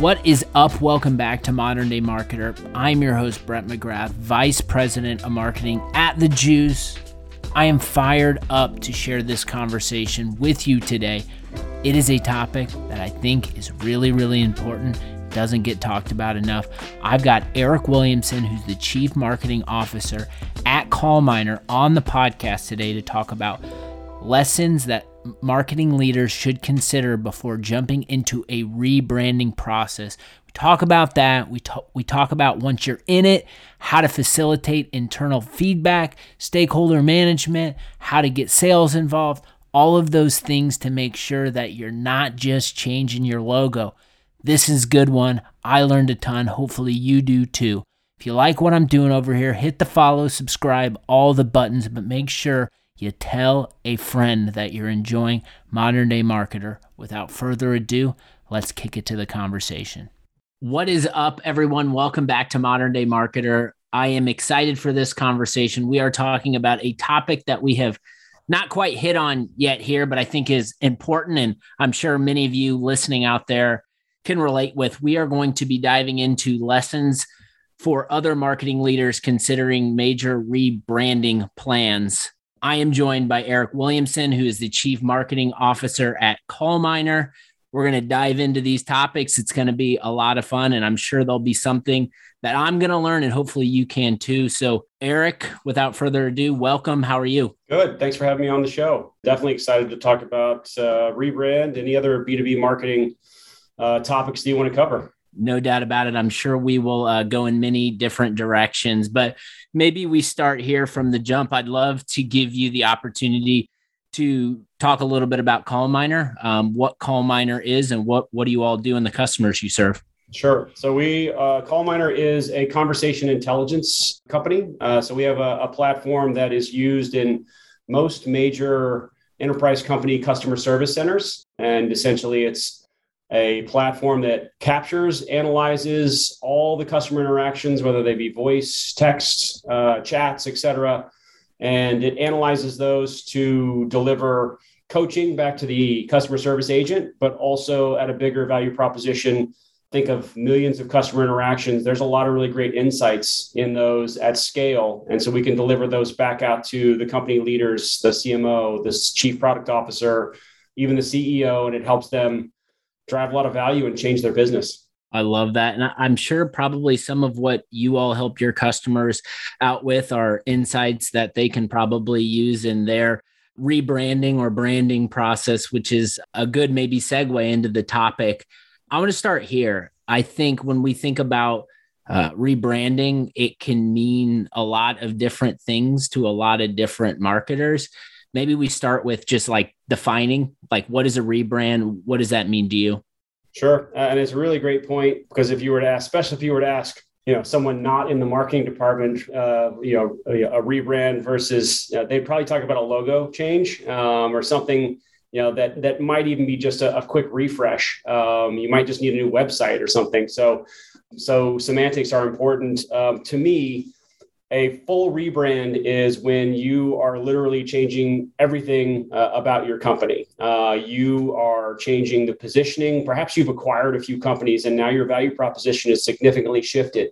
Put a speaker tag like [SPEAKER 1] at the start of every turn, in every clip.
[SPEAKER 1] What is up? Welcome back to Modern Day Marketer. I'm your host, Brett McGrath, Vice President of Marketing at The Juice. I am fired up to share this conversation with you today. It is a topic that I think is really, really important, doesn't get talked about enough. I've got Eric Williamson, who's the Chief Marketing Officer at CallMiner, on the podcast today to talk about lessons that marketing leaders should consider before jumping into a rebranding process. We talk about that. We talk, we talk about once you're in it, how to facilitate internal feedback, stakeholder management, how to get sales involved, all of those things to make sure that you're not just changing your logo. This is good one. I learned a ton. Hopefully you do too. If you like what I'm doing over here, hit the follow, subscribe, all the buttons, but make sure you tell a friend that you're enjoying Modern Day Marketer. Without further ado, let's kick it to the conversation. What is up, everyone? Welcome back to Modern Day Marketer. I am excited for this conversation. We are talking about a topic that we have not quite hit on yet here, but I think is important. And I'm sure many of you listening out there can relate with. We are going to be diving into lessons for other marketing leaders considering major rebranding plans I am joined by Eric Williamson, who is the Chief Marketing Officer at CallMiner. We're going to dive into these topics. It's going to be a lot of fun, and I'm sure there'll be something that I'm going to learn, and hopefully you can too. So, Eric, without further ado, welcome. How are you?
[SPEAKER 2] Good. Thanks for having me on the show. Definitely excited to talk about uh, rebrand, any other B2B marketing uh, topics that you want to cover.
[SPEAKER 1] No doubt about it. I'm sure we will uh, go in many different directions, but maybe we start here from the jump. I'd love to give you the opportunity to talk a little bit about CallMiner, um, what CallMiner is, and what what do you all do and the customers you serve.
[SPEAKER 2] Sure. So we uh, CallMiner is a conversation intelligence company. Uh, so we have a, a platform that is used in most major enterprise company customer service centers, and essentially it's a platform that captures, analyzes all the customer interactions, whether they be voice, text, uh, chats, etc., and it analyzes those to deliver coaching back to the customer service agent, but also at a bigger value proposition. Think of millions of customer interactions. There's a lot of really great insights in those at scale. And so we can deliver those back out to the company leaders, the CMO, the chief product officer, even the CEO, and it helps them drive a lot of value and change their business.
[SPEAKER 1] I love that. And I'm sure probably some of what you all help your customers out with are insights that they can probably use in their rebranding or branding process, which is a good maybe segue into the topic. I want to start here. I think when we think about uh, rebranding, it can mean a lot of different things to a lot of different marketers maybe we start with just like defining like what is a rebrand? What does that mean to you?
[SPEAKER 2] Sure. Uh, and it's a really great point because if you were to ask especially if you were to ask you know someone not in the marketing department uh, you know a, a rebrand versus uh, they'd probably talk about a logo change um, or something you know that that might even be just a, a quick refresh. Um, you might just need a new website or something. So so semantics are important. Um, to me a full rebrand is when you are literally changing everything uh, about your company. Uh, you are changing the positioning. Perhaps you've acquired a few companies and now your value proposition is significantly shifted.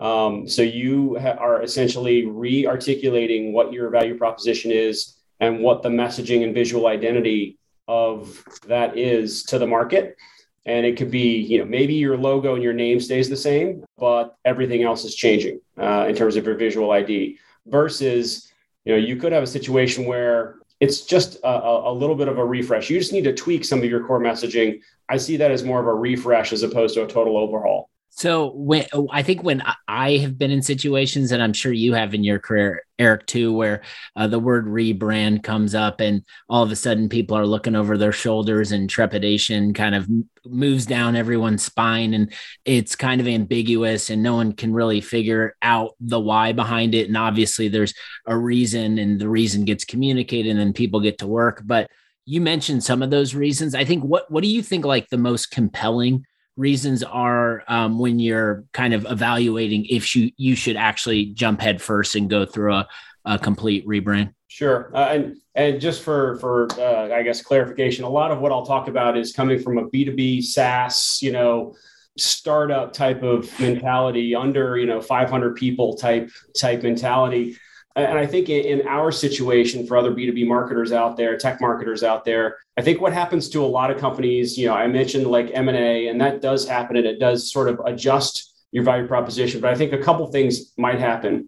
[SPEAKER 2] Um, so you ha- are essentially re articulating what your value proposition is and what the messaging and visual identity of that is to the market and it could be you know maybe your logo and your name stays the same but everything else is changing uh, in terms of your visual id versus you know you could have a situation where it's just a, a, little bit of a refresh. You just need to tweak some of your core messaging. I see that as more of a refresh as opposed to a total overhaul
[SPEAKER 1] so when I think when I have been in situations, and I'm sure you have in your career, Eric, too, where uh, the word rebrand comes up, and all of a sudden people are looking over their shoulders, and trepidation kind of moves down everyone's spine, and it's kind of ambiguous, and no one can really figure out the why behind it. And obviously, there's a reason, and the reason gets communicated, and then people get to work. But you mentioned some of those reasons. I think what what do you think like the most compelling reasons are um, when you're kind of evaluating if you you should actually jump head first and go through a, a complete rebrand.
[SPEAKER 2] Sure. Uh, and and just for for uh, i guess clarification a lot of what i'll talk about is coming from a b2b saas you know startup type of mentality under you know 500 people type type mentality. And i think in our situation for other b2b marketers out there tech marketers out there i think what happens to a lot of companies you know i mentioned like m&a and that does happen and it does sort of adjust your value proposition but i think a couple things might happen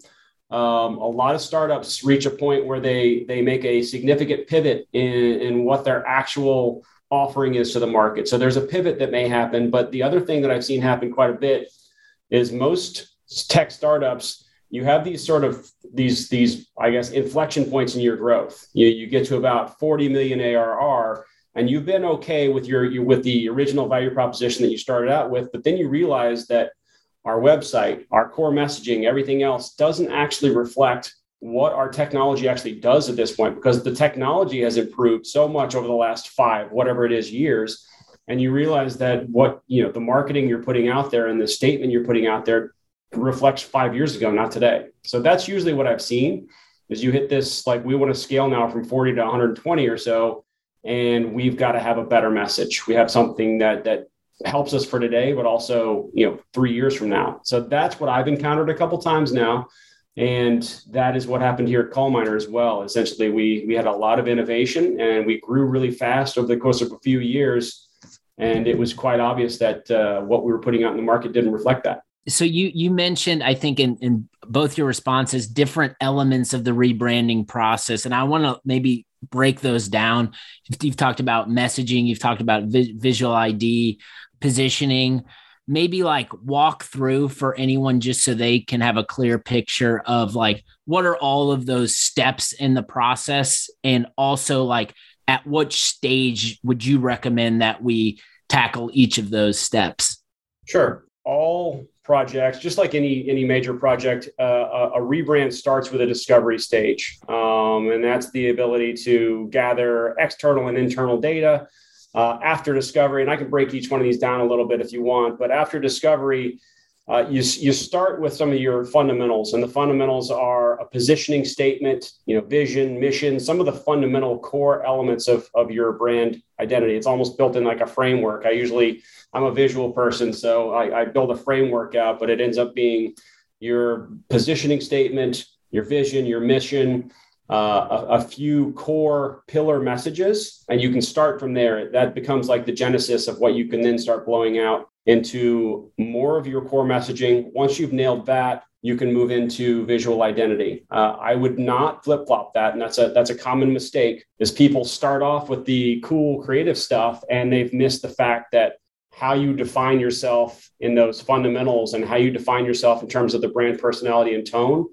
[SPEAKER 2] um, a lot of startups reach a point where they they make a significant pivot in, in what their actual offering is to the market. So there's a pivot that may happen. But the other thing that I've seen happen quite a bit is most tech startups, you have these sort of these these I guess inflection points in your growth. You you get to about 40 million ARR and you've been okay with your, your with the original value proposition that you started out with, but then you realize that our website, our core messaging, everything else doesn't actually reflect what our technology actually does at this point because the technology has improved so much over the last five whatever it is years and you realize that what you know the marketing you're putting out there and the statement you're putting out there reflects five years ago not today so that's usually what i've seen is you hit this like we want to scale now from 40 to 120 or so and we've got to have a better message we have something that that helps us for today but also you know three years from now so that's what i've encountered a couple times now and that is what happened here at Coal CallMiner as well. Essentially, we we had a lot of innovation and we grew really fast over the course of a few years, and it was quite obvious that uh, what we were putting out in the market didn't reflect that.
[SPEAKER 1] So you you mentioned, I think, in in both your responses, different elements of the rebranding process, and I want to maybe break those down. You've talked about messaging, you've talked about vi- visual ID, positioning. Maybe like walk through for anyone just so they can have a clear picture of like what are all of those steps in the process? And also like at what stage would you recommend that we tackle each of those steps?
[SPEAKER 2] Sure. All projects just like any any major project uh, a, rebrand starts with a discovery stage. Um, and that's the ability to gather external and internal data uh, after discovery, and I can break each one of these down a little bit if you want, but after discovery, uh, you, you start with some of your fundamentals, and the fundamentals are a positioning statement, you know, vision, mission, some of the fundamental core elements of, of your brand identity. It's almost built in like a framework. I usually, I'm a visual person, so I, I build a framework out, but it ends up being your positioning statement, your vision, your mission, uh, a, a, few core pillar messages, and you can start from there. That becomes like the genesis of what you can then start blowing out into more of your core messaging. Once you've nailed that, you can move into visual identity. Uh, I would not flip flop that, and that's a that's a common mistake. Is people start off with the cool creative stuff, and they've missed the fact that how you define yourself in those fundamentals and how you define yourself in terms of the brand personality and tone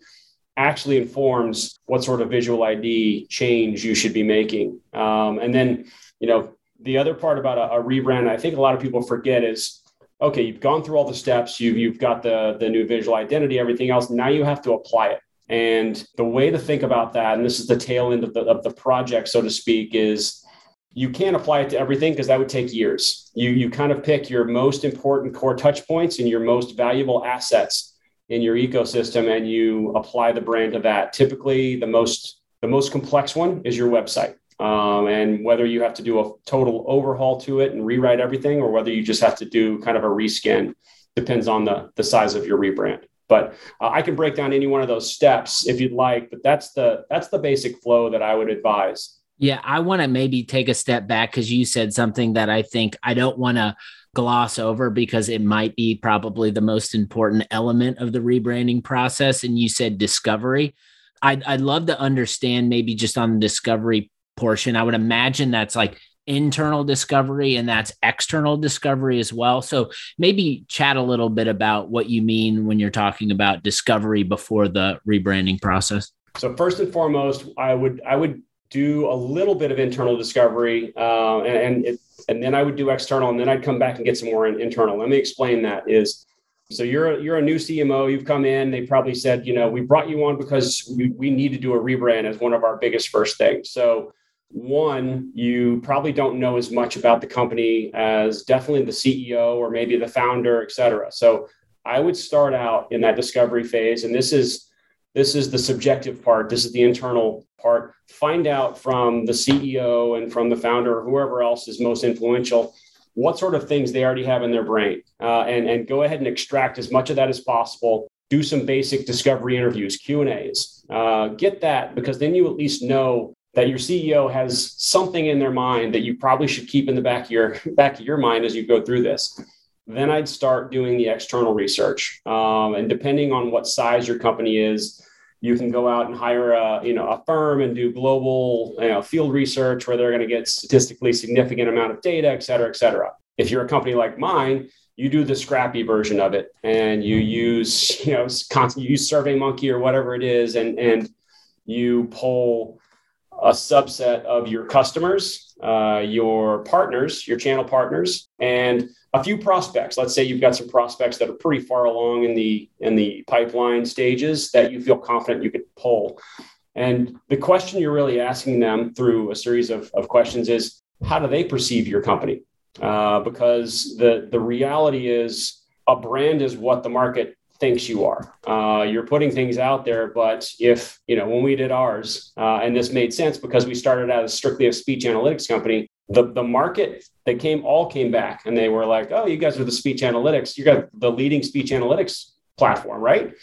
[SPEAKER 2] actually informs what sort of visual ID change you should be making. Um, and then, you know, the other part about a, a, rebrand, I think a lot of people forget is, okay, you've gone through all the steps, you've, you've got the, the new visual identity, everything else. Now you have to apply it. And the way to think about that, and this is the tail end of the, of the project, so to speak, is you can't apply it to everything because that would take years. You, you kind of pick your most important core touch points and your most valuable assets in your ecosystem and you apply the brand to that. Typically, the most the most complex one is your website. Um, and whether you have to do a total overhaul to it and rewrite everything, or whether you just have to do kind of a reskin, depends on the the size of your rebrand. But uh, I can break down any one of those steps if you'd like. But that's the that's the basic flow that I would advise.
[SPEAKER 1] Yeah, I want to maybe take a step back because you said something that I think I don't want to gloss over because it might be probably the most important element of the rebranding process. And you said discovery. I'd, I'd love to understand maybe just on the discovery portion. I would imagine that's like internal discovery and that's external discovery as well. So maybe chat a little bit about what you mean when you're talking about discovery before the rebranding process.
[SPEAKER 2] So first and foremost, I would I would do a little bit of internal discovery, uh, and, and, it, and then I would do external, and then I'd come back and get some more in, internal. Let me explain that. Is so you're a, you're a new CMO. You've come in. They probably said, you know, we brought you on because we, we need to do a rebrand as one of our biggest first things. So one, you probably don't know as much about the company as definitely the CEO or maybe the founder, et cetera. So I would start out in that discovery phase, and this is this is the subjective part. This is the internal part. Find out from the CEO and from the founder or whoever else is most influential what sort of things they already have in their brain uh, and, and go ahead and extract as much of that as possible do some basic discovery interviews q and a's uh, get that because then you at least know that your ceo has something in their mind that you probably should keep in the back of your back of your mind as you go through this then i'd start doing the external research um, and depending on what size your company is you can go out and hire a you know a firm and do global you know, field research where they're going to get statistically significant amount of data, et cetera, et cetera. If you're a company like mine, you do the scrappy version of it and you use you know you use SurveyMonkey or whatever it is, and and you pull a subset of your customers, uh, your partners, your channel partners, and a few prospects. Let's say you've got some prospects that are pretty far along in the in the pipeline stages that you feel confident you could pull. And the question you're really asking them through a series of, of questions is how do they perceive your company? Uh, because the the reality is a brand is what the market thinks you are. Uh, you're putting things out there, but if you know when we did ours, uh, and this made sense because we started out as strictly a speech analytics company, the the market they came all came back and they were like, oh, you guys are the speech analytics, you got the leading speech analytics platform, right?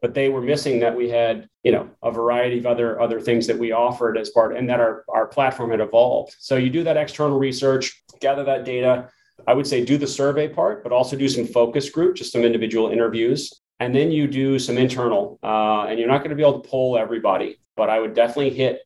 [SPEAKER 2] But they were missing that we had you know a variety of other other things that we offered as part, and that our our platform had evolved. So you do that external research, gather that data. I would say do the survey part, but also do some focus group, just some individual interviews, and then you do some internal. Uh, and you're not going to be able to pull everybody, but I would definitely hit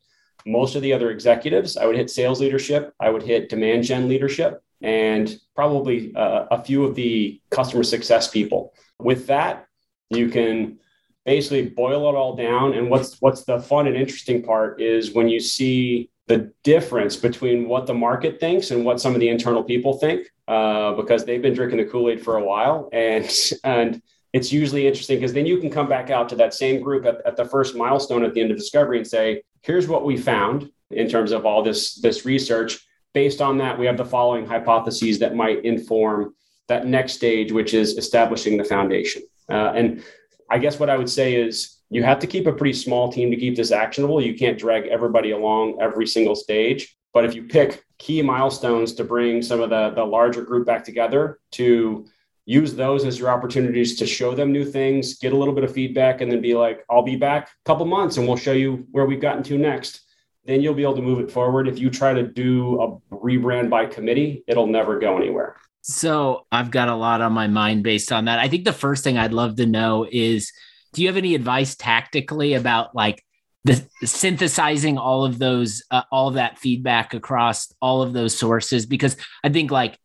[SPEAKER 2] most of the other executives. I would hit sales leadership, I would hit demand gen leadership, and probably uh, a few of the customer success people. With that, you can basically boil it all down. And what's what's the fun and interesting part is when you see the difference between what the market thinks and what some of the internal people think, uh, because they've been drinking the Kool Aid for a while, and and it's usually interesting because then you can come back out to that same group at, at the first milestone at the end of discovery and say, here's what we found in terms of all this this research. Based on that, we have the following hypotheses that might inform that next stage, which is establishing the foundation. Uh, and I guess what I would say is you have to keep a pretty small team to keep this actionable. You can't drag everybody along every single stage. But if you pick key milestones to bring some of the, the larger group back together to use those as your opportunities to show them new things, get a little bit of feedback, and then be like, I'll be back a couple months and we'll show you where we've gotten to next. Then you'll be able to move it forward. If you try to do a rebrand by committee, it'll never go anywhere.
[SPEAKER 1] So I've got a lot on my mind based on that. I think the first thing I'd love to know is do you have any advice tactically about like the synthesizing all of those uh, all of that feedback across all of those sources because i think like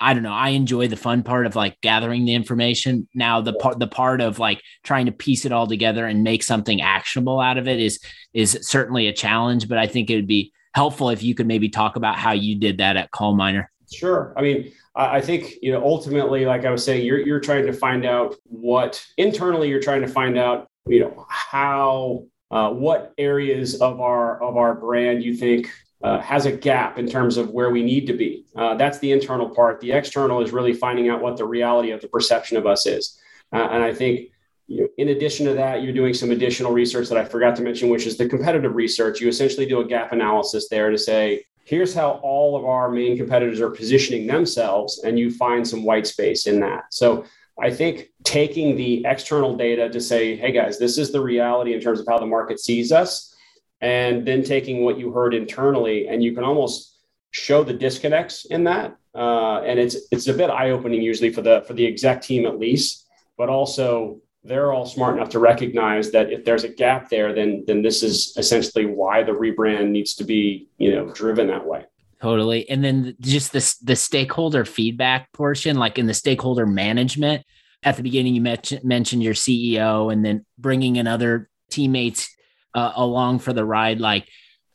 [SPEAKER 1] I don't know. I enjoy the fun part of like gathering the information. Now the part the part of like trying to piece it all together and make something actionable out of it is is certainly a challenge, but I think it would be helpful if you could maybe talk about how you did that at CallMiner.
[SPEAKER 2] Sure. I mean, I think you know ultimately, like I was saying, you're you're trying to find out what internally you're trying to find out, you know, how uh, what areas of our of our brand you think uh, has a gap in terms of where we need to be. Uh, that's the internal part. The external is really finding out what the reality of the perception of us is. Uh, and I think, you know, in addition to that, you're doing some additional research that I forgot to mention, which is the competitive research. You essentially do a gap analysis there to say, here's how all of our main competitors are positioning themselves, and you find some white space in that. So I think taking the external data to say, hey guys, this is the reality in terms of how the market sees us and then taking what you heard internally and you can almost show the disconnects in that. Uh, and it's it's a bit eye-opening usually for the for the exec team at least but also they're all smart enough to recognize that if there's a gap there then then this is essentially why the rebrand needs to be you know driven that way.
[SPEAKER 1] Totally. And then just this the stakeholder feedback portion like in the stakeholder management at the beginning you mentioned mentioned your ceo and then bringing in other teammates uh, along for the ride. Like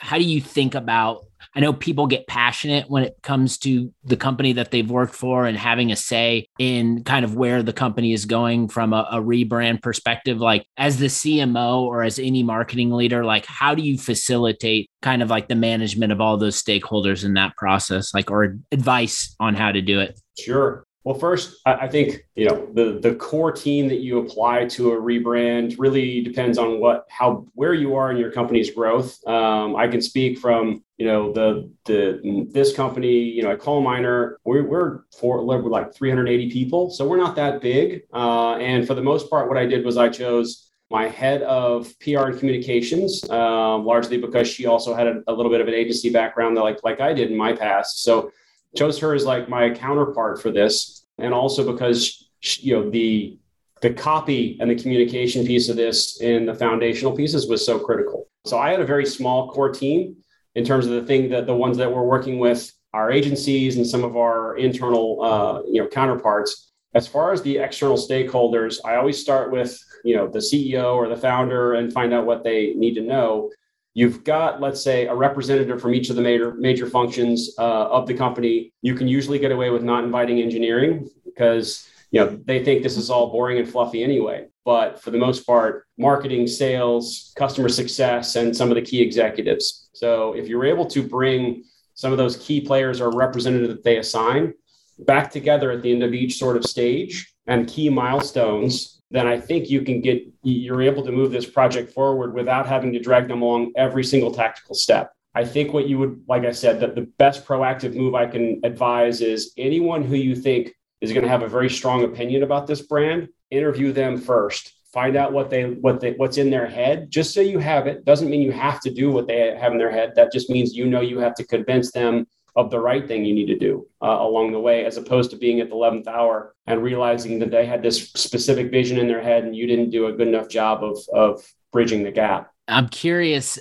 [SPEAKER 1] how do you think about i know people get passionate when it comes to the company that they've worked for and having a say in kind of where the company is going from a, a rebrand perspective. Like as the cmo or as any marketing leader like how do you facilitate kind of like the management of all those stakeholders in that process? Like or advice on how to do it?
[SPEAKER 2] Sure Well, first, I think you know the the core team that you apply to a rebrand really depends on what how where you are in your company's growth. Um, I can speak from you know the the this company you know at CallMiner we're, we're for we're like 380 people, so we're not that big. Uh, and for the most part, what I did was I chose my head of PR and communications, um, largely because she also had a, a little bit of an agency background, like like I did in my past. So chose her as like my counterpart for this, and also because you know the the copy and the communication piece of this in the foundational pieces was so critical. So I had a very small core team in terms of the thing that the ones that we're working with our agencies and some of our internal uh, you know counterparts. As far as the external stakeholders, I always start with you know the CEO or the founder and find out what they need to know you've got let's say a representative from each of the major major functions uh, of the company. You can usually get away with not inviting engineering because you know they think this is all boring and fluffy anyway. But for the most part marketing sales customer success and some of the key executives. So if you're able to bring some of those key players or representative that they assign back together at the end of each sort of stage and key milestones then I think you can get you're able to move this project forward without having to drag them along every single tactical step. I think what you would, like I said, that the best proactive move I can advise is anyone who you think is going to have a very strong opinion about this brand, interview them first. Find out what they what they what's in their head. Just so you have it doesn't mean you have to do what they have in their head. That just means you know you have to convince them of the right thing you need to do uh, along the way, as opposed to being at the 11th hour and realizing that they had this specific vision in their head and you didn't do a good enough job of, of bridging the gap.
[SPEAKER 1] I'm curious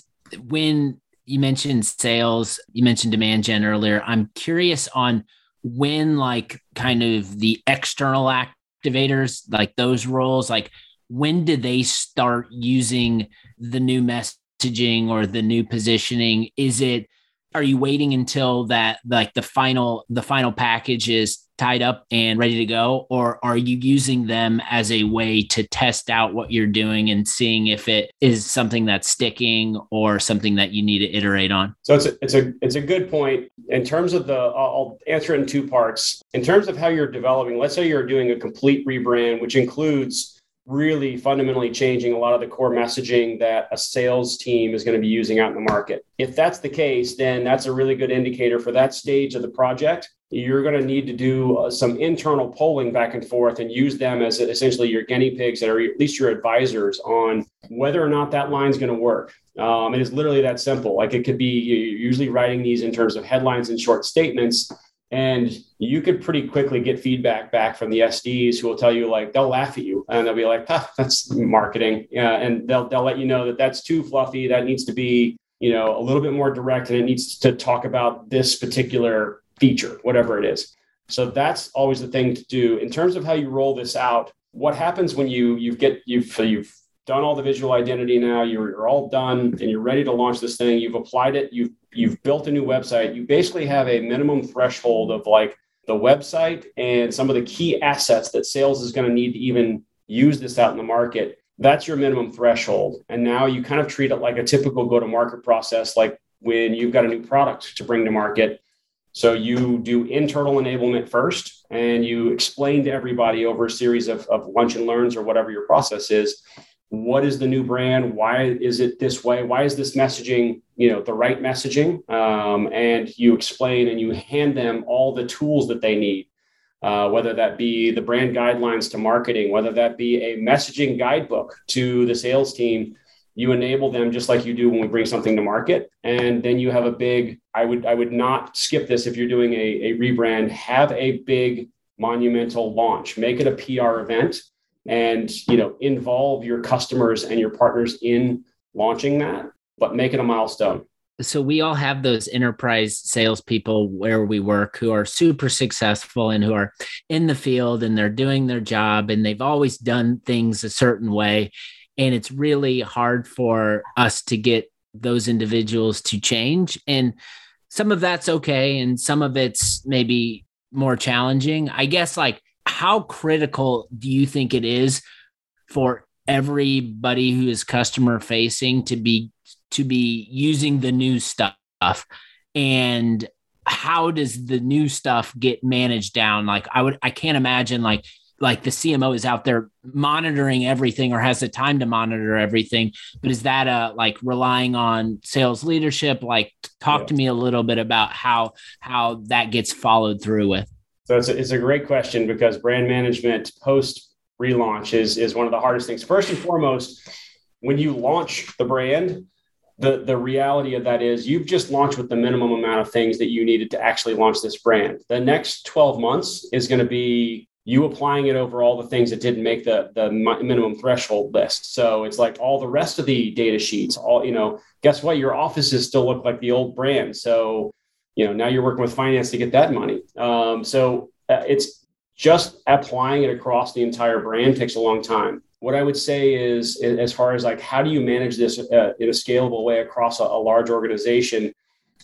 [SPEAKER 1] when you mentioned sales, you mentioned demand gen earlier. I'm curious on when, like, kind of the external activators, like those roles, like, when did they start using the new messaging or the new positioning? Is it are you waiting until that like the final the final package is tied up and ready to go? Or are you using them as a way to test out what you're doing and seeing if it is something that's sticking or something that you need to iterate on?
[SPEAKER 2] So it's a, it's a it's a good point. In terms of the i'll answer it in two parts. In terms of how you're developing let's say you're doing a complete rebrand which includes really fundamentally changing a lot of the core messaging that a sales team is going to be using out in the market. If that's the case, then that's a really good indicator for that stage of the project. You're going to need to do uh, some internal polling back and forth and use them as essentially your guinea pigs or at least your advisors on whether or not that line is going to work. Um, it is literally that simple. Like it could be you're usually writing these in terms of headlines and short statements and you could pretty quickly get feedback back from the SDs who will tell you like they'll laugh at you and they'll be like, ah, "That's marketing," yeah, and they'll they'll let you know that that's too fluffy. That needs to be you know a little bit more direct, and it needs to talk about this particular feature, whatever it is. So that's always the thing to do in terms of how you roll this out. What happens when you you get you've you've done all the visual identity now you're, you're all done and you're ready to launch this thing. You've applied it you've you've built a new website. You basically have a minimum threshold of like the website and some of the key assets that sales is going to need to even use this out in the market. That's your minimum threshold. And now you kind of treat it like a typical go to market process like when you've got a new product to bring to market. So you do internal enablement first and you explain to everybody over a series of, of lunch and learns or whatever your process is what is the new brand? Why is it this way? Why is this messaging you know the right messaging? Um, and you explain and you hand them all the tools that they need uh, whether that be the brand guidelines to marketing whether that be a messaging guidebook to the sales team. You enable them just like you do when we bring something to market. And then you have a big i would i would not skip this if you're doing a, a rebrand have a big monumental launch. Make it a pr event and you know involve your customers and your partners in launching that but make it a milestone.
[SPEAKER 1] So we all have those enterprise salespeople where we work who are super successful and who are in the field and they're doing their job and they've always done things a certain way. And it's really hard for us to get those individuals to change. And some of that's okay and some of it's maybe more challenging. I guess like how critical do you think it is for everybody who is customer facing to be to be using the new stuff and how does the new stuff get managed down? Like I would, I can't imagine like like the CMO is out there monitoring everything or has the time to monitor everything. But is that uh like relying on sales leadership? Like talk yeah. to me a little bit about how how that gets followed through with.
[SPEAKER 2] So it's a, it's a great question because brand management post relaunch is is one of the hardest things. First and foremost, when you launch the brand, the the reality of that is you've just launched with the minimum amount of things that you needed to actually launch this brand. The next 12 months is going to be you applying it over all the things that didn't make the the minimum threshold list. So it's like all the rest of the data sheets. All you know, guess what? Your offices still look like the old brand. So you know now you're working with finance to get that money. Um, so uh, it's just applying it across the entire brand takes a long time. What I would say is, as far as like how do you manage this uh, in a scalable way across a, a large organization?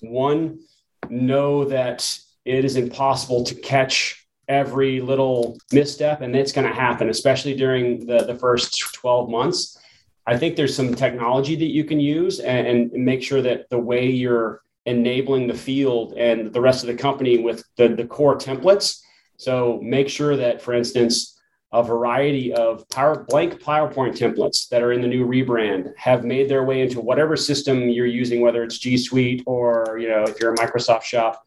[SPEAKER 2] One, know that it is impossible to catch every little misstep, and it's going to happen, especially during the, the first 12 months. I think there's some technology that you can use and, and make sure that the way you're enabling the field and the rest of the company with the, the core templates. So make sure that, for instance, a variety of power blank PowerPoint templates that are in the new rebrand have made their way into whatever system you're using, whether it's G Suite or you know if you're a Microsoft shop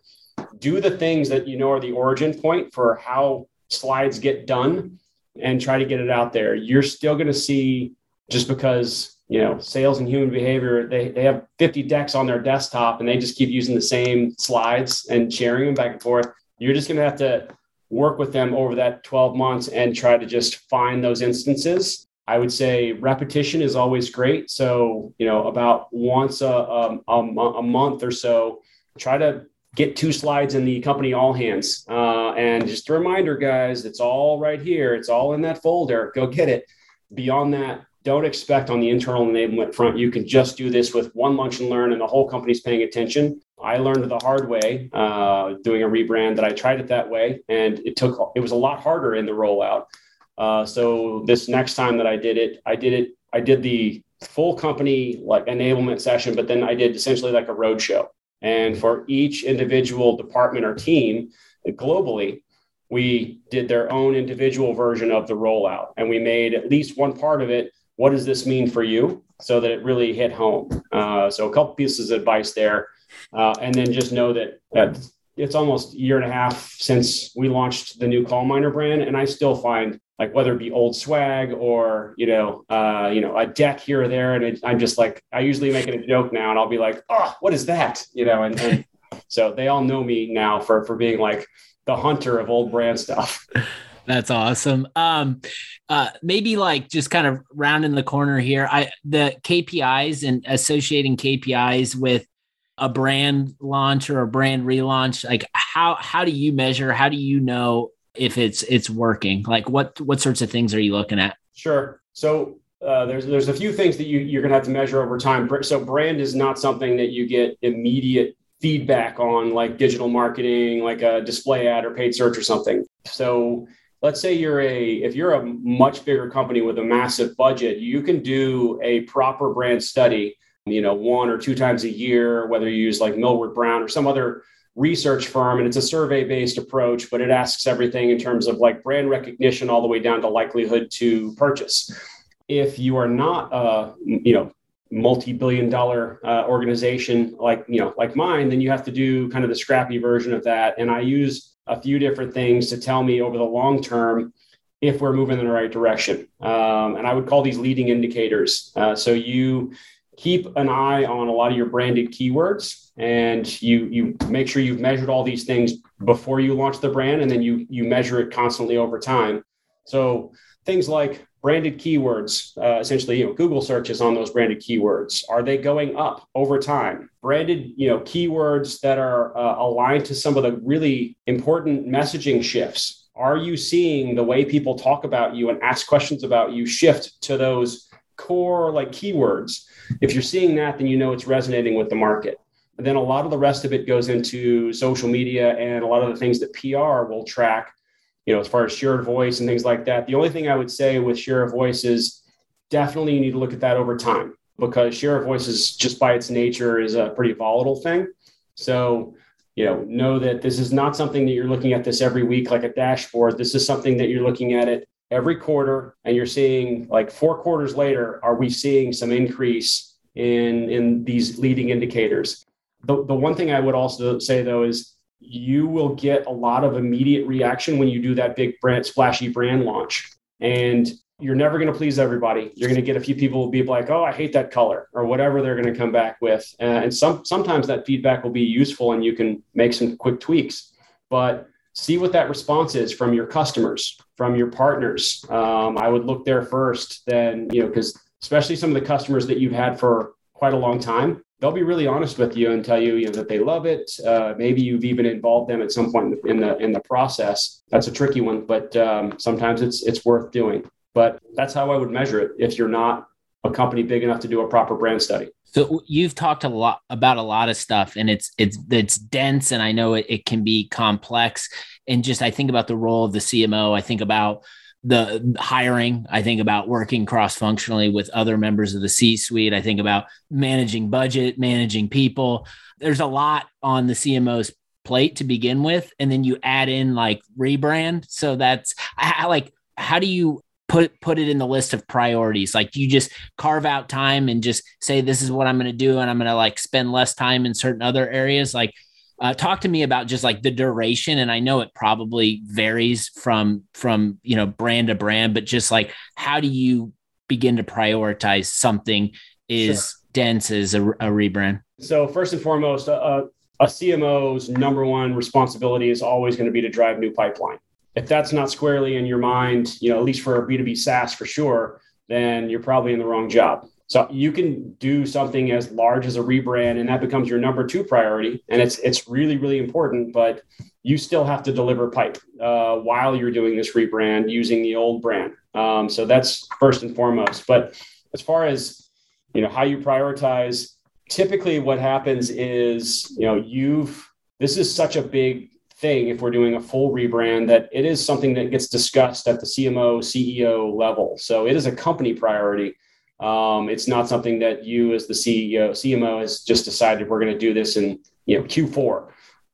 [SPEAKER 2] do the things that you know are the origin point for how slides get done and try to get it out there. You're still going to see just because you know sales and human behavior they, they have 50 decks on their desktop and they just keep using the same slides and sharing them back and forth you're just going to have to work with them over that 12 months and try to just find those instances i would say repetition is always great so you know about once a, a, a month or so try to get two slides in the company all hands. Uh, and just a reminder, guys, it's all right here. It's all in that folder. Go get it. Beyond that, don't expect on the internal enablement front, you can just do this with one lunch and learn and the whole company's paying attention. I learned the hard way uh, doing a rebrand that I tried it that way. And it took, it was a lot harder in the rollout. Uh, so this next time that I did it, I did it, I did the full company like enablement session, but then I did essentially like a roadshow. And for each individual department or team globally, we did their own individual version of the rollout. And we made at least one part of it. What does this mean for you? So that it really hit home. Uh, so a couple pieces of advice there. Uh, and then just know that, that it's almost a year and a half since we launched the new CallMiner brand. And I still find like whether it be old swag or you know uh, you know a deck here or there and it, i'm just like i usually make it a joke now and i'll be like oh what is that you know and, and so they all know me now for for being like the hunter of old brand stuff
[SPEAKER 1] that's awesome um uh maybe like just kind of rounding the corner here i the kpis and associating kpis with a brand launch or a brand relaunch like how how do you measure how do you know if it's it's working? Like what what sorts of things are you looking at?
[SPEAKER 2] Sure. So uh, there's there's a few things that you you're gonna have to measure over time. So brand is not something that you get immediate feedback on, like digital marketing, like a display ad or paid search or something. So let's say you're a if you're a much bigger company with a massive budget, you can do a proper brand study. You know, one or two times a year, whether you use like Millward Brown or some other research firm and it's a survey based approach but it asks everything in terms of like brand recognition all the way down to likelihood to purchase if you are not a you know multi-billion dollar uh, organization like you know like mine then you have to do kind of the scrappy version of that and i use a few different things to tell me over the long term if we're moving in the right direction. Um, and i would call these leading indicators. Uh, so you keep an eye on a lot of your branded keywords and you you make sure you've measured all these things before you launch the brand and then you you measure it constantly over time. So things like branded keywords uh, essentially you know google searches on those branded keywords. Are they going up over time? Branded you know keywords that are uh, aligned to some of the really important messaging shifts. Are you seeing the way people talk about you and ask questions about you shift to those core like keywords? If you're seeing that then you know it's resonating with the market. And then a lot of the rest of it goes into social media and a lot of the things that PR will track, you know, as far as share of voice and things like that. The only thing I would say with share of voice is definitely you need to look at that over time because share of voice is just by its nature is a pretty volatile thing. So, you know, know that this is not something that you're looking at this every week like a dashboard. This is something that you're looking at it every quarter and you're seeing like four quarters later, are we seeing some increase in in these leading indicators? The, the one thing I would also say though is you will get a lot of immediate reaction when you do that big brand splashy brand launch. And you're never going to please everybody. You're going to get a few people will be like, "Oh, I hate that color," or whatever they're going to come back with. Uh, and some sometimes that feedback will be useful, and you can make some quick tweaks. But see what that response is from your customers, from your partners. Um, I would look there first. Then you know, because especially some of the customers that you've had for quite a long time, they'll be really honest with you and tell you, you know, that they love it. Uh, maybe you've even involved them at some point in the in the process. That's a tricky one, but um, sometimes it's it's worth doing. But that's how I would measure it if you're not a company big enough to do a proper brand study.
[SPEAKER 1] So you've talked a lot about a lot of stuff and it's it's it's dense and I know it, it can be complex. And just I think about the role of the CMO. I think about the hiring. I think about working cross functionally with other members of the C suite. I think about managing budget, managing people. There's a lot on the CMO's plate to begin with. And then you add in like rebrand. So that's I, like, how do you put put it in the list of priorities like you just carve out time and just say this is what i'm going to do and i'm going to like spend less time in certain other areas like uh, talk to me about just like the duration and i know it probably varies from from you know brand to brand but just like how do you begin to prioritize something is sure. dense as a, a, rebrand
[SPEAKER 2] so first and foremost uh, a cmo's number one responsibility is always going to be to drive new pipeline if that's not squarely in your mind, you know, at least for a B2B SaaS for sure, then you're probably in the wrong job. So you can do something as large as a rebrand and that becomes your number two priority. And it's it's really, really important, but you still have to deliver pipe uh, while you're doing this rebrand using the old brand. Um, so that's first and foremost. But as far as you know how you prioritize, typically what happens is you know you've this is such a big thing if we're doing a full rebrand that it is something that gets discussed at the CMO, CEO level. So it is a company priority. Um, it's not something that you as the CEO, CMO has just decided we're going to do this in you know Q4.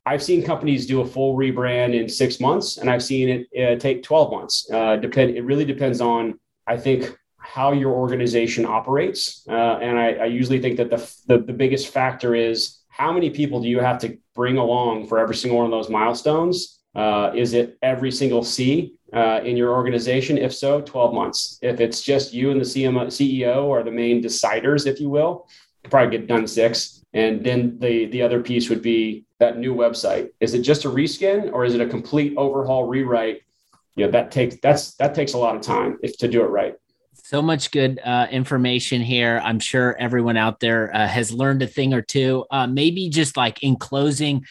[SPEAKER 2] I've seen companies do a full rebrand in six months, and I've seen it uh, take 12 months. Uh, depend. It really depends on, I think, how your organization operates. Uh, and I, I, usually think that the, the the biggest factor is how many people do you have to bring along for every single one of those milestones? Uh, is it every single C uh, in your organization? If so, 12 months. If it's just you and the CMO, CEO are the main deciders, if you will, probably get done six. And then the, the other piece would be that new website. Is it just a reskin or is it a complete overhaul rewrite? You know, that takes that's that takes a lot of time if to do it right
[SPEAKER 1] so much good uh, information here. I'm sure everyone out there uh, has learned a thing or two. Uh, maybe just like in closing,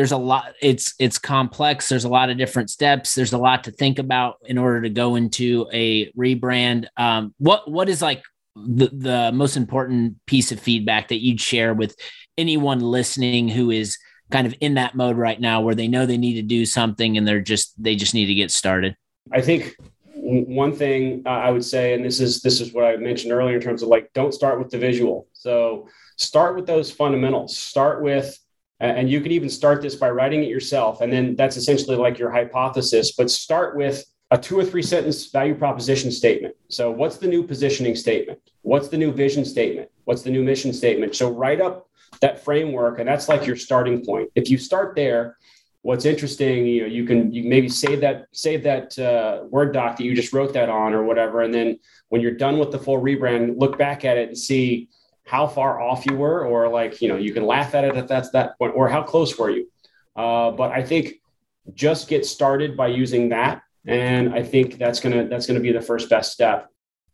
[SPEAKER 1] there's a lot. It's it's complex. There's a lot of different steps. There's a lot to think about in order to go into a rebrand. Um, what what is like the the most important piece of feedback that you'd share with anyone listening who is kind of in that mode right now, where they know they need to do something and they're just they just need to get started.
[SPEAKER 2] I think one thing I would say, and this is this is what I mentioned earlier in terms of like, don't start with the visual. So start with those fundamentals. Start with, and you can even start this by writing it yourself, and then that's essentially like your hypothesis. But start with a two or three sentence value proposition statement. So what's the new positioning statement? What's the new vision statement? What's the new mission statement? So write up that framework, and that's like your starting point. If you start there what's interesting you know you can you maybe save that save that uh, word doc that you just wrote that on or whatever and then when you're done with the full rebrand look back at it and see how far off you were or like you know you can laugh at it if that's that point or how close were you uh, but i think just get started by using that and i think that's gonna that's gonna be the first best step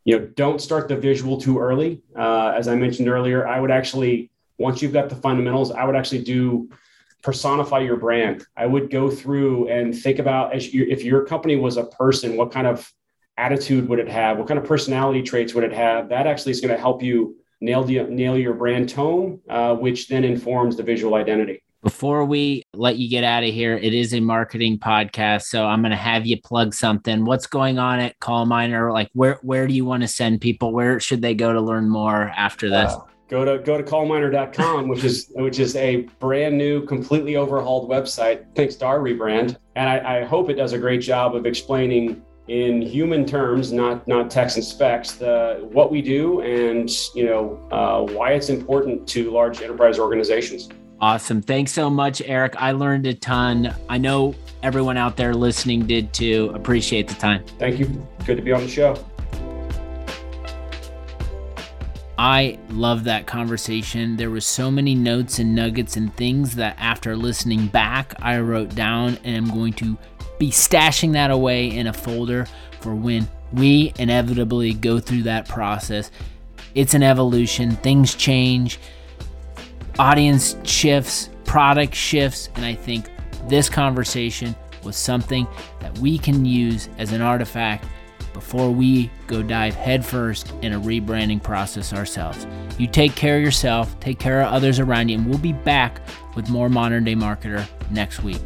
[SPEAKER 2] you know don't start the visual too early uh, as i mentioned earlier i would actually once you've got the fundamentals i would actually do personify your brand. I would go through and think about as you, if your company was a person, what kind of attitude would it have? What kind of personality traits would it have? That actually is going to help you nail the, nail your brand tone, uh, which then informs the visual identity.
[SPEAKER 1] Before we let you get out of here, it is a marketing podcast, so I'm going to have you plug something. What's going on at CallMiner? Like, where where do you want to send people? Where should they go to learn more after this? Uh,
[SPEAKER 2] go to go to callminer.com, which is which is a brand new, completely overhauled website thanks to our rebrand. And I, I hope it does a great job of explaining in human terms, not not text and specs, the what we do and you know uh, why it's important to large enterprise organizations.
[SPEAKER 1] Awesome. Thanks so much, Eric. I learned a ton. I know everyone out there listening did too. Appreciate the time.
[SPEAKER 2] Thank you. Good to be on the show.
[SPEAKER 1] I love that conversation. There was so many notes and nuggets and things that after listening back, I wrote down and I'm going to be stashing that away in a folder for when we inevitably go through that process. It's an evolution, things change, audience shifts, product shifts, and I think this conversation was something that we can use as an artifact before we go dive headfirst in a rebranding process ourselves. You take care of yourself, take care of others around you, and we'll be back with more Modern Day Marketer next week.